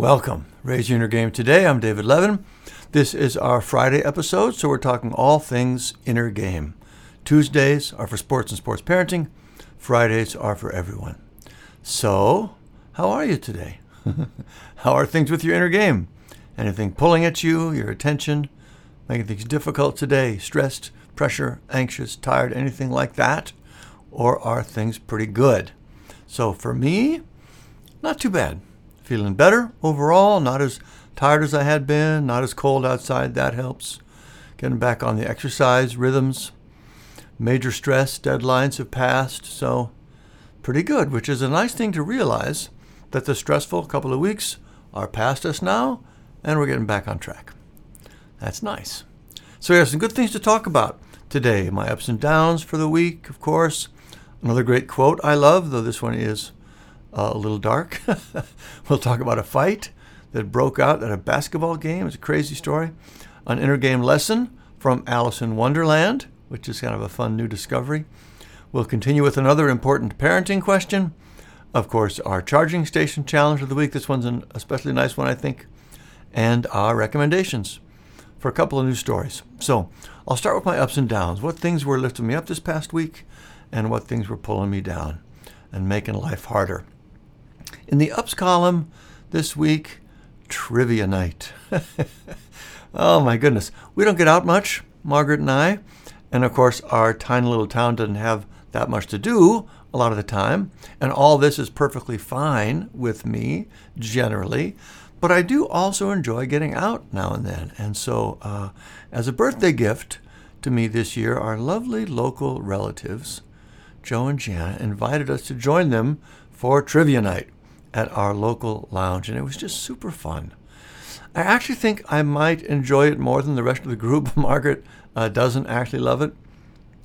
Welcome. Raise your inner game today. I'm David Levin. This is our Friday episode, so we're talking all things inner game. Tuesdays are for sports and sports parenting. Fridays are for everyone. So, how are you today? how are things with your inner game? Anything pulling at you, your attention, making things difficult today? Stressed, pressure, anxious, tired, anything like that? Or are things pretty good? So, for me, not too bad. Feeling better overall, not as tired as I had been, not as cold outside, that helps. Getting back on the exercise rhythms. Major stress deadlines have passed, so pretty good, which is a nice thing to realize that the stressful couple of weeks are past us now and we're getting back on track. That's nice. So, we have some good things to talk about today. My ups and downs for the week, of course. Another great quote I love, though this one is uh, a little dark. we'll talk about a fight that broke out at a basketball game. It's a crazy story. An inner game lesson from Alice in Wonderland, which is kind of a fun new discovery. We'll continue with another important parenting question. Of course, our charging station challenge of the week. This one's an especially nice one, I think. And our recommendations for a couple of new stories. So I'll start with my ups and downs. What things were lifting me up this past week, and what things were pulling me down and making life harder. In the ups column this week, trivia night. oh my goodness. We don't get out much, Margaret and I. And of course, our tiny little town doesn't have that much to do a lot of the time. And all this is perfectly fine with me, generally. But I do also enjoy getting out now and then. And so, uh, as a birthday gift to me this year, our lovely local relatives, Joe and Jana, invited us to join them for trivia night at our local lounge, and it was just super fun. I actually think I might enjoy it more than the rest of the group. Margaret uh, doesn't actually love it.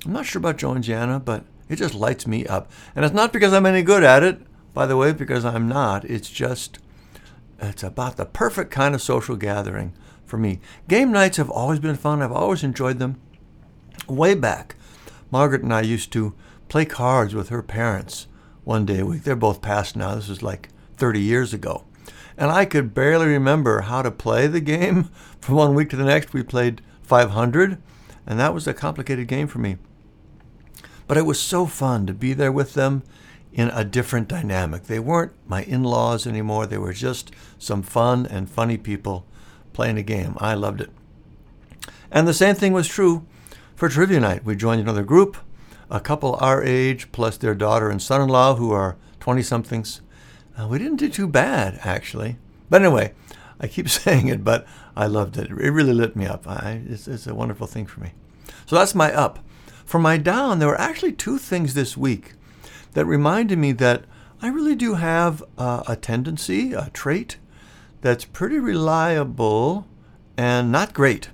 I'm not sure about Joe and Jana, but it just lights me up. And it's not because I'm any good at it, by the way, because I'm not. It's just, it's about the perfect kind of social gathering for me. Game nights have always been fun. I've always enjoyed them. Way back, Margaret and I used to play cards with her parents one day a week. They're both passed now. This was like 30 years ago. And I could barely remember how to play the game. From one week to the next, we played 500, and that was a complicated game for me. But it was so fun to be there with them in a different dynamic. They weren't my in laws anymore, they were just some fun and funny people playing a game. I loved it. And the same thing was true for trivia night. We joined another group, a couple our age, plus their daughter and son in law, who are 20 somethings. Uh, we didn't do too bad, actually. But anyway, I keep saying it, but I loved it. It really lit me up. I, it's, it's a wonderful thing for me. So that's my up. For my down, there were actually two things this week that reminded me that I really do have a tendency, a trait, that's pretty reliable and not great.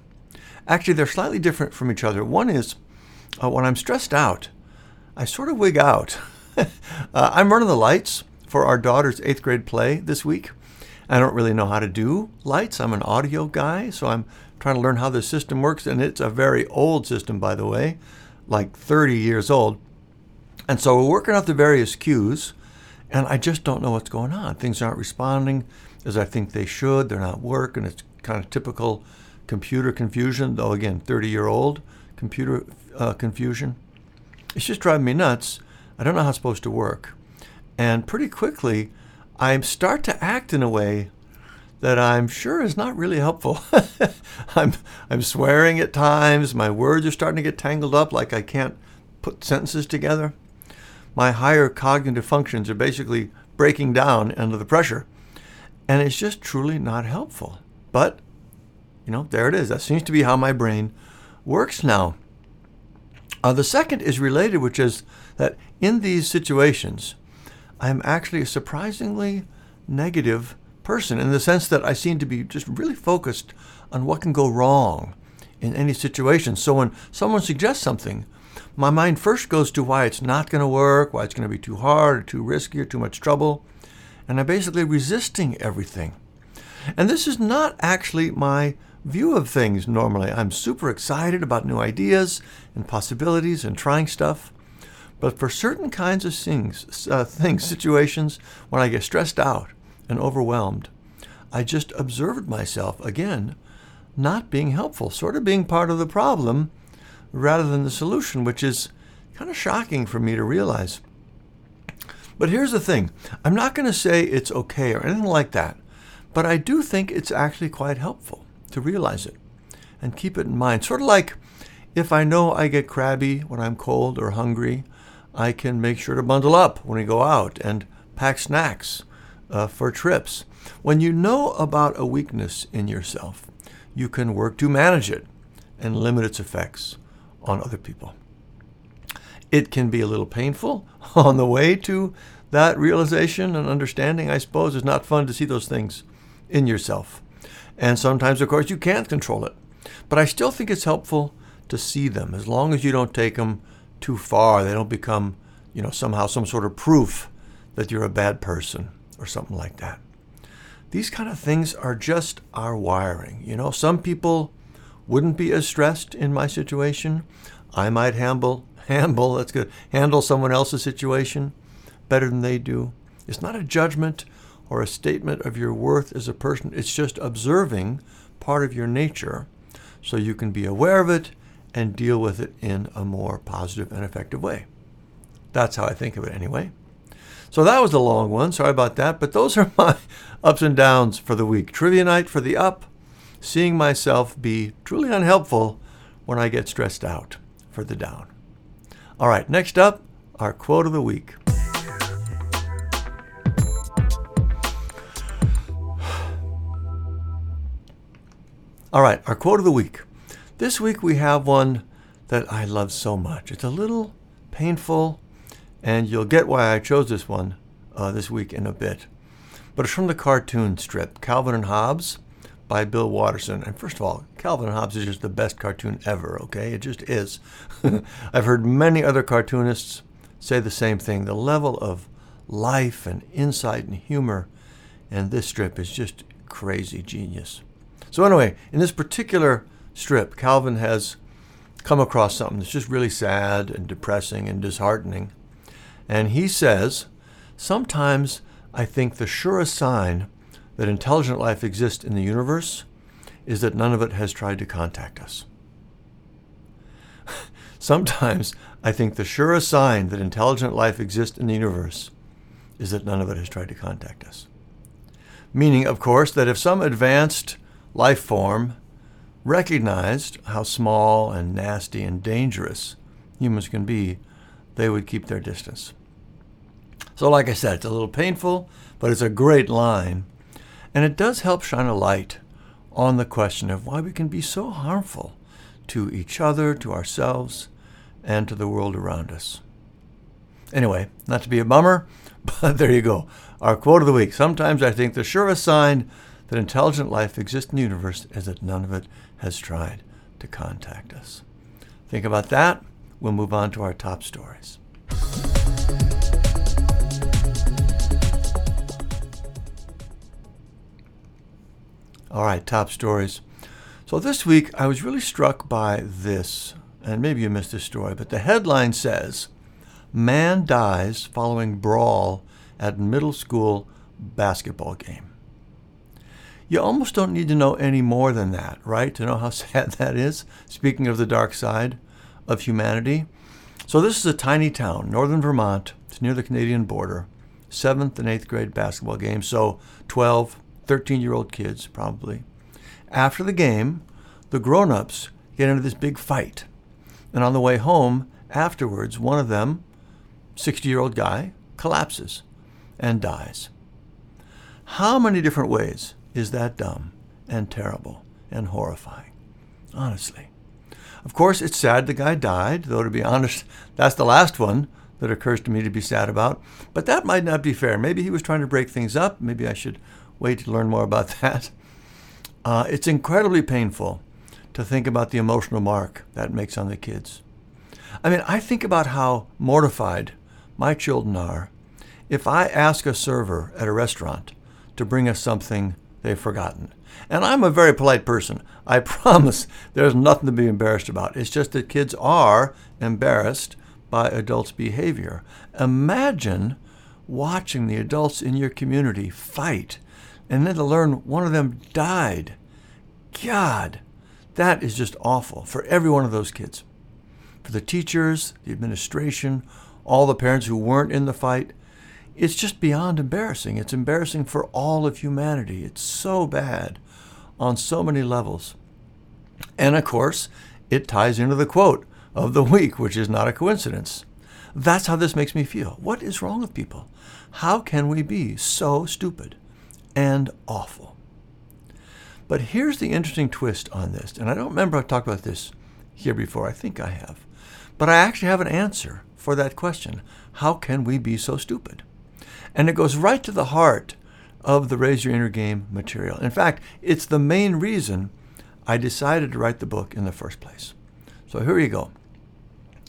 Actually, they're slightly different from each other. One is uh, when I'm stressed out, I sort of wig out. uh, I'm running the lights for our daughter's eighth grade play this week. I don't really know how to do lights. I'm an audio guy, so I'm trying to learn how the system works. And it's a very old system, by the way, like 30 years old. And so we're working out the various cues, and I just don't know what's going on. Things aren't responding as I think they should. They're not working. It's kind of typical computer confusion, though, again, 30 year old computer uh, confusion. It's just driving me nuts. I don't know how it's supposed to work. And pretty quickly, I start to act in a way that I'm sure is not really helpful. I'm, I'm swearing at times. My words are starting to get tangled up, like I can't put sentences together. My higher cognitive functions are basically breaking down under the pressure. And it's just truly not helpful. But, you know, there it is. That seems to be how my brain works now. Uh, the second is related, which is that in these situations, I'm actually a surprisingly negative person in the sense that I seem to be just really focused on what can go wrong in any situation. So when someone suggests something, my mind first goes to why it's not going to work, why it's going to be too hard, or too risky, or too much trouble. And I'm basically resisting everything. And this is not actually my view of things normally. I'm super excited about new ideas and possibilities and trying stuff. But for certain kinds of things, uh, things, situations, when I get stressed out and overwhelmed, I just observed myself again not being helpful, sort of being part of the problem rather than the solution, which is kind of shocking for me to realize. But here's the thing I'm not going to say it's okay or anything like that, but I do think it's actually quite helpful to realize it and keep it in mind. Sort of like if I know I get crabby when I'm cold or hungry, I can make sure to bundle up when we go out and pack snacks uh, for trips. When you know about a weakness in yourself, you can work to manage it and limit its effects on other people. It can be a little painful on the way to that realization and understanding, I suppose. It's not fun to see those things in yourself. And sometimes, of course, you can't control it. But I still think it's helpful to see them as long as you don't take them too far. They don't become, you know, somehow some sort of proof that you're a bad person or something like that. These kind of things are just our wiring. You know, some people wouldn't be as stressed in my situation. I might handle handle that's good handle someone else's situation better than they do. It's not a judgment or a statement of your worth as a person. It's just observing part of your nature so you can be aware of it and deal with it in a more positive and effective way. That's how I think of it anyway. So that was a long one. Sorry about that. But those are my ups and downs for the week. Trivia night for the up, seeing myself be truly unhelpful when I get stressed out for the down. All right, next up, our quote of the week. All right, our quote of the week. This week we have one that I love so much. It's a little painful, and you'll get why I chose this one uh, this week in a bit. But it's from the cartoon strip, Calvin and Hobbes by Bill Watterson. And first of all, Calvin and Hobbes is just the best cartoon ever, okay? It just is. I've heard many other cartoonists say the same thing. The level of life and insight and humor in this strip is just crazy genius. So, anyway, in this particular strip, Calvin has come across something that's just really sad and depressing and disheartening. And he says, Sometimes I think the surest sign that intelligent life exists in the universe is that none of it has tried to contact us. Sometimes I think the surest sign that intelligent life exists in the universe is that none of it has tried to contact us. Meaning, of course, that if some advanced life form recognized how small and nasty and dangerous humans can be, they would keep their distance. So, like I said, it's a little painful, but it's a great line. And it does help shine a light on the question of why we can be so harmful to each other, to ourselves, and to the world around us. Anyway, not to be a bummer, but there you go. Our quote of the week. Sometimes I think the surest sign that intelligent life exists in the universe is that none of it has tried to contact us. Think about that. We'll move on to our top stories. All right, top stories. So this week I was really struck by this, and maybe you missed this story, but the headline says Man dies following brawl at middle school basketball game you almost don't need to know any more than that, right? To know how sad that is. Speaking of the dark side of humanity. So, this is a tiny town, northern Vermont. It's near the Canadian border. Seventh and eighth grade basketball game. So, 12, 13 year old kids, probably. After the game, the grown ups get into this big fight. And on the way home, afterwards, one of them, 60 year old guy, collapses and dies. How many different ways is that dumb and terrible and horrifying. Honestly. Of course, it's sad the guy died, though to be honest, that's the last one that occurs to me to be sad about. But that might not be fair. Maybe he was trying to break things up. Maybe I should wait to learn more about that. Uh, it's incredibly painful to think about the emotional mark that makes on the kids. I mean, I think about how mortified my children are if I ask a server at a restaurant to bring us something they've forgotten. And I'm a very polite person. I promise there's nothing to be embarrassed about. It's just that kids are embarrassed by adults' behavior. Imagine watching the adults in your community fight, and then to learn one of them died. God, that is just awful for every one of those kids. For the teachers, the administration, all the parents who weren't in the fight, it's just beyond embarrassing. It's embarrassing for all of humanity. It's so bad on so many levels. And of course, it ties into the quote of the week, which is not a coincidence. That's how this makes me feel. What is wrong with people? How can we be so stupid and awful? But here's the interesting twist on this, and I don't remember I've talked about this here before. I think I have. But I actually have an answer for that question. How can we be so stupid? And it goes right to the heart of the Raise Your Inner Game material. In fact, it's the main reason I decided to write the book in the first place. So here you go.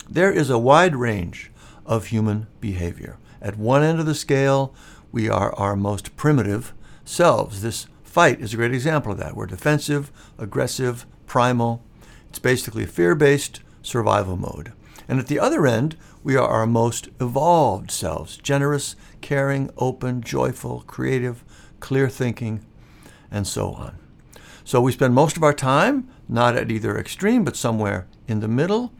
There is a wide range of human behavior. At one end of the scale, we are our most primitive selves. This fight is a great example of that. We're defensive, aggressive, primal. It's basically a fear based survival mode. And at the other end, we are our most evolved selves generous, caring, open, joyful, creative, clear thinking, and so on. So we spend most of our time not at either extreme, but somewhere in the middle.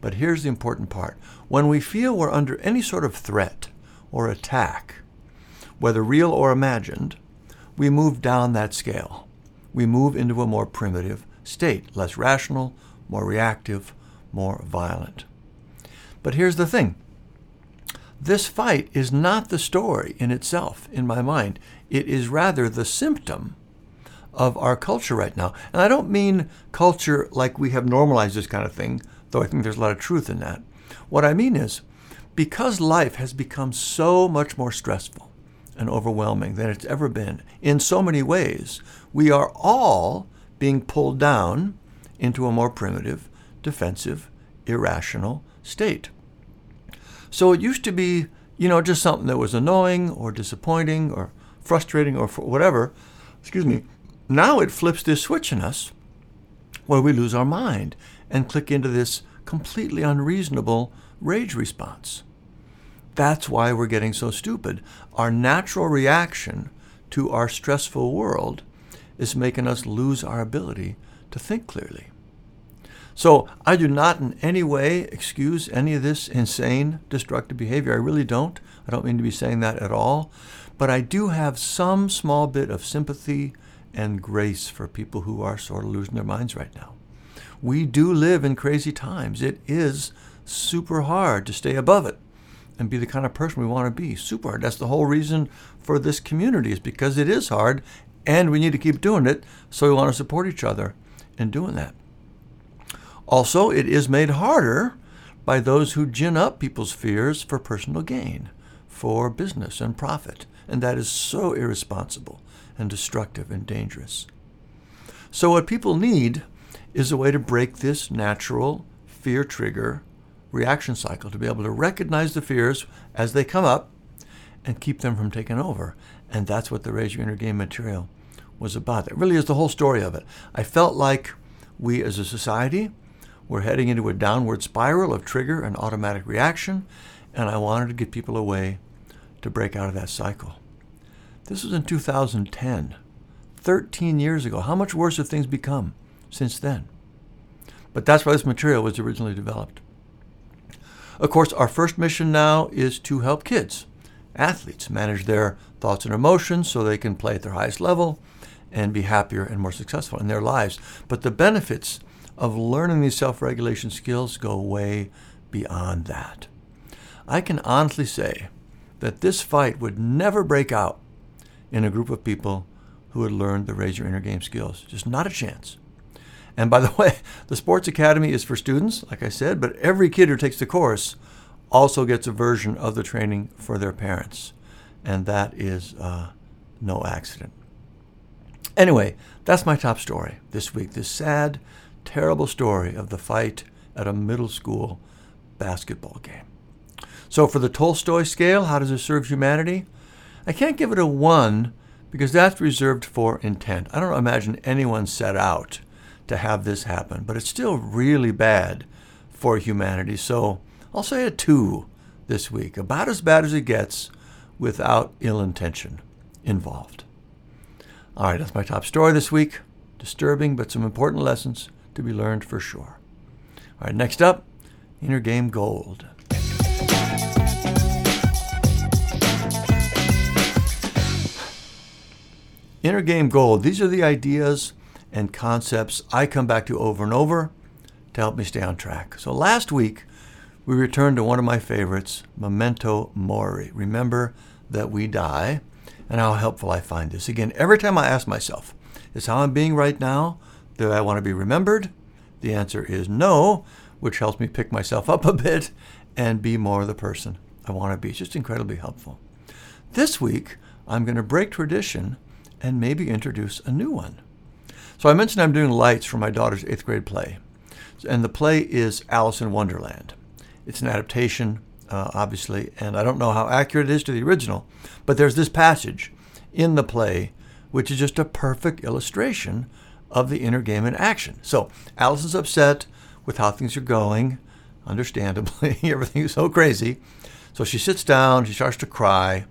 But here's the important part when we feel we're under any sort of threat or attack, whether real or imagined, we move down that scale. We move into a more primitive state, less rational, more reactive, more violent. But here's the thing this fight is not the story in itself, in my mind. It is rather the symptom of our culture right now. And I don't mean culture like we have normalized this kind of thing, though I think there's a lot of truth in that. What I mean is, because life has become so much more stressful and overwhelming than it's ever been in so many ways, we are all being pulled down into a more primitive, defensive, irrational state. So it used to be, you know, just something that was annoying or disappointing or frustrating or whatever. Excuse me. Now it flips this switch in us where we lose our mind and click into this completely unreasonable rage response. That's why we're getting so stupid. Our natural reaction to our stressful world is making us lose our ability to think clearly. So I do not in any way excuse any of this insane, destructive behavior. I really don't. I don't mean to be saying that at all. But I do have some small bit of sympathy and grace for people who are sort of losing their minds right now. We do live in crazy times. It is super hard to stay above it and be the kind of person we want to be. Super hard. That's the whole reason for this community is because it is hard and we need to keep doing it. So we want to support each other in doing that. Also, it is made harder by those who gin up people's fears for personal gain, for business and profit. And that is so irresponsible and destructive and dangerous. So, what people need is a way to break this natural fear trigger reaction cycle, to be able to recognize the fears as they come up and keep them from taking over. And that's what the Raise Your Inner Game material was about. That really is the whole story of it. I felt like we as a society were heading into a downward spiral of trigger and automatic reaction, and I wanted to get people a way to break out of that cycle. This was in 2010, 13 years ago. How much worse have things become since then? But that's why this material was originally developed. Of course, our first mission now is to help kids, athletes, manage their thoughts and emotions so they can play at their highest level and be happier and more successful in their lives. But the benefits of learning these self regulation skills go way beyond that. I can honestly say that this fight would never break out in a group of people who had learned the Raise Your Inner Game skills. Just not a chance. And by the way, the Sports Academy is for students, like I said, but every kid who takes the course also gets a version of the training for their parents. And that is uh, no accident. Anyway, that's my top story this week. This sad, terrible story of the fight at a middle school basketball game. So, for the Tolstoy scale, how does it serve humanity? I can't give it a one because that's reserved for intent. I don't imagine anyone set out to have this happen, but it's still really bad for humanity. So, I'll say a two this week, about as bad as it gets without ill intention involved. All right, that's my top story this week. Disturbing, but some important lessons to be learned for sure. All right, next up, Inner Game Gold. Inner Game Gold, these are the ideas and concepts I come back to over and over to help me stay on track. So last week, we returned to one of my favorites, Memento Mori. Remember that we die, and how helpful I find this. Again, every time I ask myself, is how I'm being right now? Do I want to be remembered? The answer is no, which helps me pick myself up a bit and be more the person I want to be. Just incredibly helpful. This week, I'm going to break tradition and maybe introduce a new one. So I mentioned I'm doing lights for my daughter's eighth grade play. And the play is Alice in Wonderland. It's an adaptation, uh, obviously, and I don't know how accurate it is to the original, but there's this passage in the play which is just a perfect illustration of the inner game in action. So Alice is upset with how things are going, understandably. Everything is so crazy. So she sits down, she starts to cry,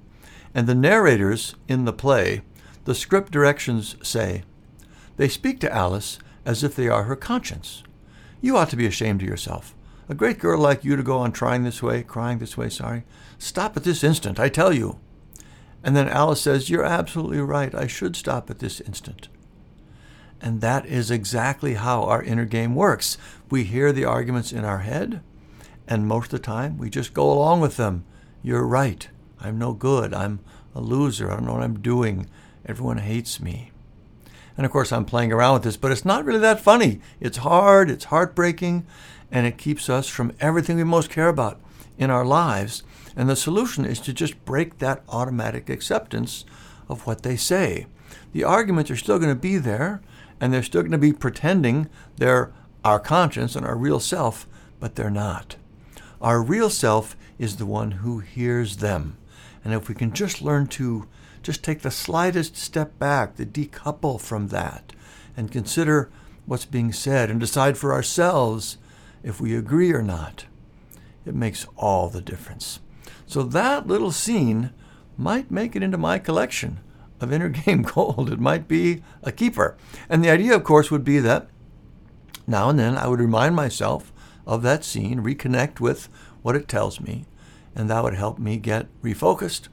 and the narrators in the play, the script directions say, they speak to Alice as if they are her conscience. You ought to be ashamed of yourself. A great girl like you to go on trying this way, crying this way, sorry. Stop at this instant, I tell you. And then Alice says, You're absolutely right. I should stop at this instant. And that is exactly how our inner game works. We hear the arguments in our head, and most of the time we just go along with them. You're right. I'm no good. I'm a loser. I don't know what I'm doing. Everyone hates me. And of course, I'm playing around with this, but it's not really that funny. It's hard, it's heartbreaking, and it keeps us from everything we most care about in our lives. And the solution is to just break that automatic acceptance of what they say. The arguments are still going to be there, and they're still going to be pretending they're our conscience and our real self, but they're not. Our real self is the one who hears them. And if we can just learn to just take the slightest step back, to decouple from that, and consider what's being said and decide for ourselves if we agree or not. It makes all the difference. So that little scene might make it into my collection of Inner Game Gold. It might be a keeper. And the idea, of course, would be that now and then I would remind myself of that scene, reconnect with what it tells me, and that would help me get refocused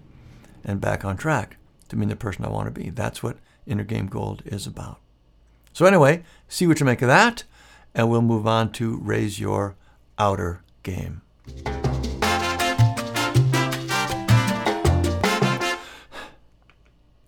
and back on track to mean the person I want to be. That's what Inner Game Gold is about. So, anyway, see what you make of that, and we'll move on to raise your outer game.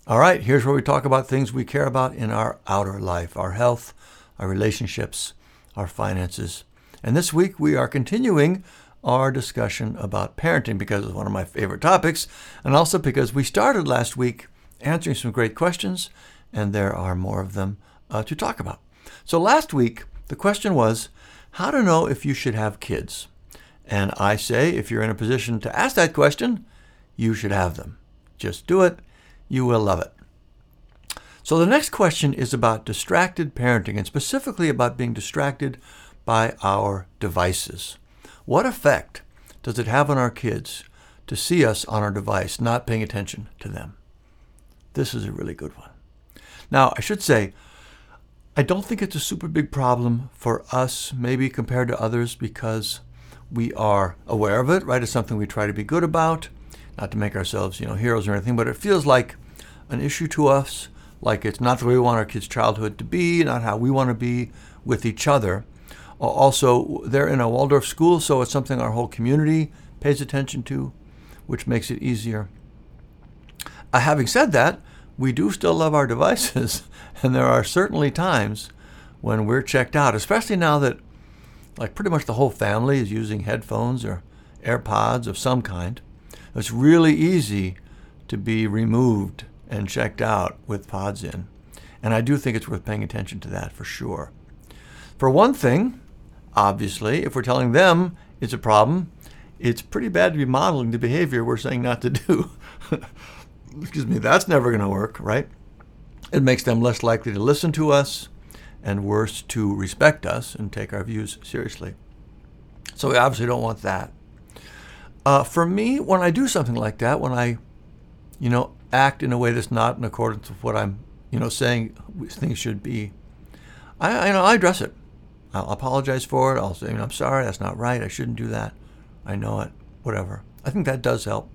All right, here's where we talk about things we care about in our outer life our health, our relationships, our finances. And this week we are continuing our discussion about parenting because it's one of my favorite topics, and also because we started last week answering some great questions, and there are more of them uh, to talk about. So last week, the question was how to know if you should have kids. And I say, if you're in a position to ask that question, you should have them. Just do it. You will love it. So the next question is about distracted parenting, and specifically about being distracted by our devices. What effect does it have on our kids to see us on our device, not paying attention to them? This is a really good one. Now, I should say, I don't think it's a super big problem for us, maybe compared to others, because we are aware of it, right? It's something we try to be good about, not to make ourselves, you know, heroes or anything, but it feels like an issue to us, like it's not the way we want our kids' childhood to be, not how we want to be with each other. Also, they're in a Waldorf school, so it's something our whole community pays attention to, which makes it easier. Uh, having said that, we do still love our devices, and there are certainly times when we're checked out, especially now that like pretty much the whole family is using headphones or AirPods of some kind. It's really easy to be removed and checked out with pods in. And I do think it's worth paying attention to that for sure. For one thing, obviously, if we're telling them it's a problem, it's pretty bad to be modeling the behavior we're saying not to do. excuse me, that's never going to work, right? It makes them less likely to listen to us and worse to respect us and take our views seriously. So we obviously don't want that. Uh, for me, when I do something like that, when I, you know, act in a way that's not in accordance with what I'm you know, saying things should be, I, I know I address it. I'll apologize for it. I'll say, I'm sorry, that's not right. I shouldn't do that. I know it. Whatever. I think that does help.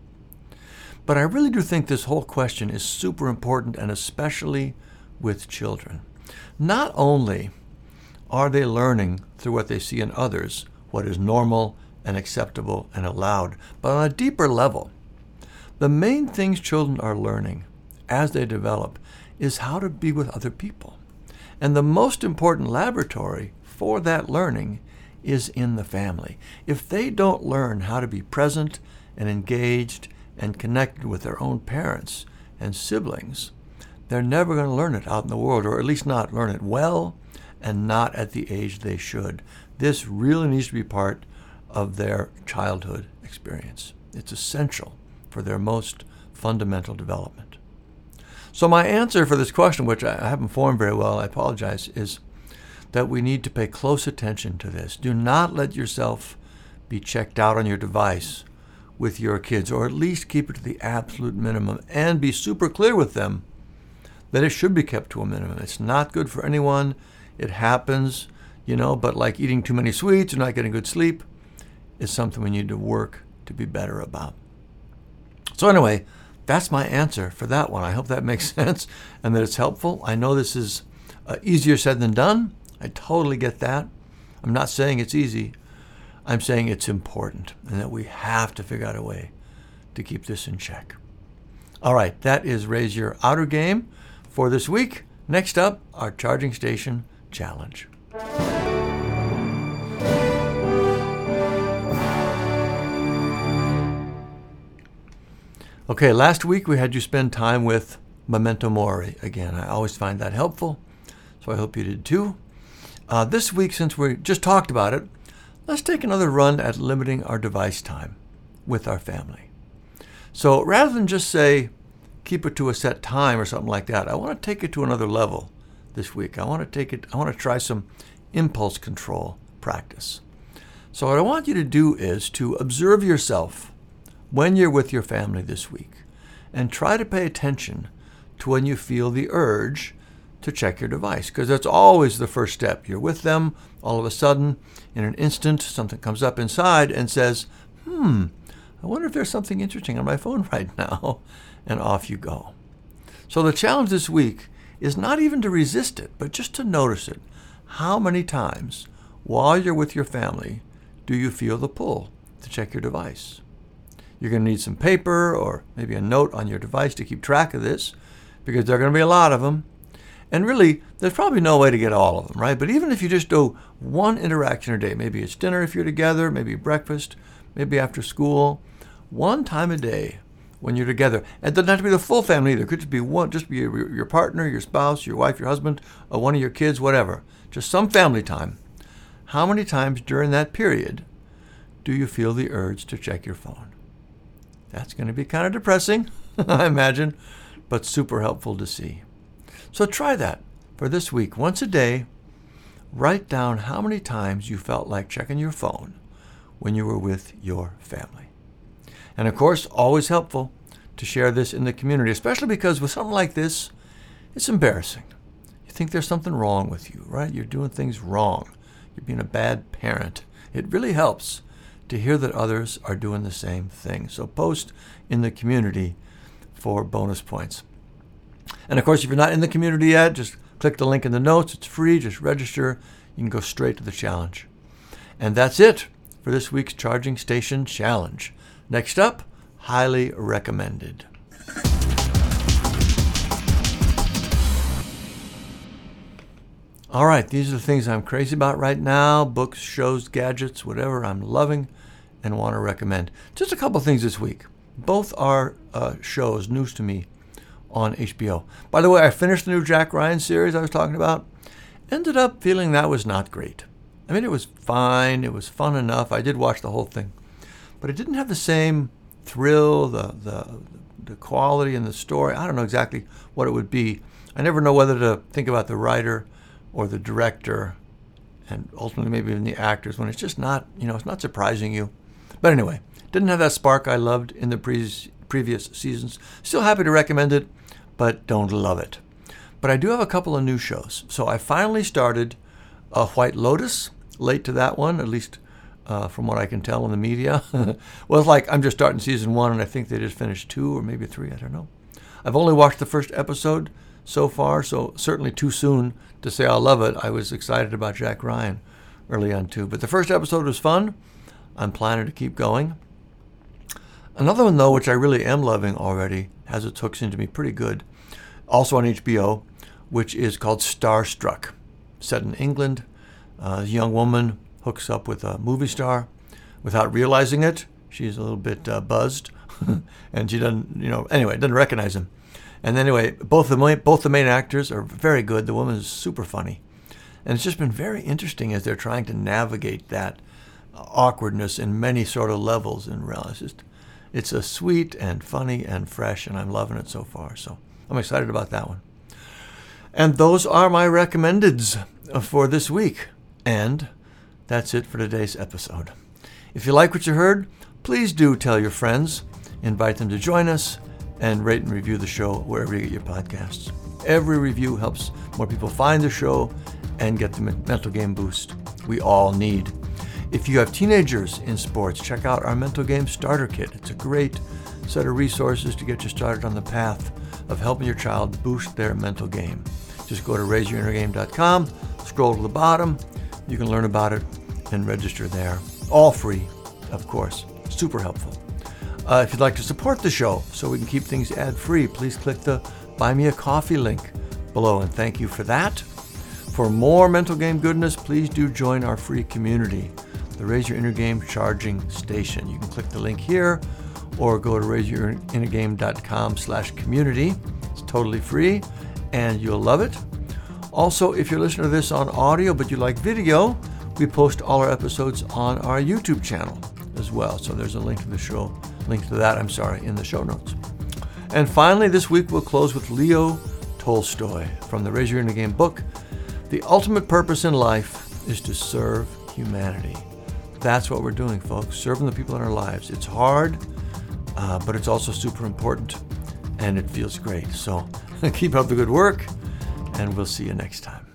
But I really do think this whole question is super important, and especially with children. Not only are they learning through what they see in others what is normal and acceptable and allowed, but on a deeper level, the main things children are learning as they develop is how to be with other people. And the most important laboratory for that learning is in the family. If they don't learn how to be present and engaged and connected with their own parents and siblings, they're never going to learn it out in the world, or at least not learn it well and not at the age they should. This really needs to be part of their childhood experience. It's essential for their most fundamental development. So, my answer for this question, which I haven't formed very well, I apologize, is that we need to pay close attention to this. Do not let yourself be checked out on your device with your kids, or at least keep it to the absolute minimum and be super clear with them that it should be kept to a minimum. It's not good for anyone. It happens, you know, but like eating too many sweets or not getting good sleep is something we need to work to be better about. So, anyway, that's my answer for that one. I hope that makes sense and that it's helpful. I know this is uh, easier said than done. I totally get that. I'm not saying it's easy. I'm saying it's important and that we have to figure out a way to keep this in check. All right, that is Raise Your Outer Game for this week. Next up, our charging station challenge. Okay, last week we had you spend time with Memento Mori again. I always find that helpful, so I hope you did too. Uh, this week, since we just talked about it, let's take another run at limiting our device time with our family. So rather than just say, keep it to a set time or something like that, I want to take it to another level this week. I want to take it, I want to try some impulse control practice. So, what I want you to do is to observe yourself when you're with your family this week and try to pay attention to when you feel the urge to check your device because that's always the first step. You're with them, all of a sudden, in an instant, something comes up inside and says, Hmm, I wonder if there's something interesting on my phone right now. And off you go. So the challenge this week is not even to resist it, but just to notice it. How many times while you're with your family do you feel the pull to check your device? You're going to need some paper or maybe a note on your device to keep track of this because there are going to be a lot of them. And really, there's probably no way to get all of them, right? But even if you just do one interaction a day, maybe it's dinner if you're together, maybe breakfast, maybe after school, one time a day when you're together. It doesn't have to be the full family either. It could just be one, just be your, your partner, your spouse, your wife, your husband, or one of your kids, whatever. Just some family time. How many times during that period do you feel the urge to check your phone? That's going to be kind of depressing, I imagine, but super helpful to see. So try that for this week. Once a day, write down how many times you felt like checking your phone when you were with your family. And of course, always helpful to share this in the community, especially because with something like this, it's embarrassing. You think there's something wrong with you, right? You're doing things wrong. You're being a bad parent. It really helps to hear that others are doing the same thing. So post in the community for bonus points. And of course, if you're not in the community yet, just click the link in the notes. It's free. Just register. You can go straight to the challenge. And that's it for this week's Charging Station Challenge. Next up, highly recommended. All right, these are the things I'm crazy about right now books, shows, gadgets, whatever I'm loving and want to recommend. Just a couple things this week. Both are uh, shows, news to me, on HBO. By the way, I finished the new Jack Ryan series I was talking about. Ended up feeling that was not great. I mean, it was fine, it was fun enough. I did watch the whole thing, but it didn't have the same thrill, the, the, the quality in the story. I don't know exactly what it would be. I never know whether to think about the writer or the director and ultimately maybe even the actors when it's just not, you know, it's not surprising you. But anyway, didn't have that spark I loved in the pre- previous seasons. Still happy to recommend it, but don't love it. But I do have a couple of new shows. So I finally started uh, White Lotus, late to that one, at least uh, from what I can tell in the media. well, it's like I'm just starting season one, and I think they just finished two or maybe three. I don't know. I've only watched the first episode so far, so certainly too soon to say I love it. I was excited about Jack Ryan early on too. But the first episode was fun. I'm planning to keep going. Another one, though, which I really am loving already, has its hooks into me pretty good, also on HBO, which is called Starstruck. Set in England, uh, a young woman hooks up with a movie star without realizing it. She's a little bit uh, buzzed, and she doesn't, you know, anyway, doesn't recognize him. And anyway, both the main, both the main actors are very good. The woman is super funny, and it's just been very interesting as they're trying to navigate that awkwardness in many sort of levels and realms. It's just it's a sweet and funny and fresh, and I'm loving it so far. So I'm excited about that one. And those are my recommendeds for this week. And that's it for today's episode. If you like what you heard, please do tell your friends, invite them to join us, and rate and review the show wherever you get your podcasts. Every review helps more people find the show and get the mental game boost we all need. If you have teenagers in sports, check out our Mental Game Starter Kit. It's a great set of resources to get you started on the path of helping your child boost their mental game. Just go to raiseyourinnergame.com, scroll to the bottom, you can learn about it and register there. All free, of course. Super helpful. Uh, if you'd like to support the show so we can keep things ad free, please click the Buy Me a Coffee link below, and thank you for that. For more mental game goodness, please do join our free community the Raise Your Inner Game charging station. You can click the link here or go to raiseyourinnergame.com slash community. It's totally free and you'll love it. Also, if you're listening to this on audio but you like video, we post all our episodes on our YouTube channel as well. So there's a link to the show, link to that, I'm sorry, in the show notes. And finally, this week we'll close with Leo Tolstoy from the Raise Your Inner Game book. The ultimate purpose in life is to serve humanity. That's what we're doing, folks, serving the people in our lives. It's hard, uh, but it's also super important, and it feels great. So keep up the good work, and we'll see you next time.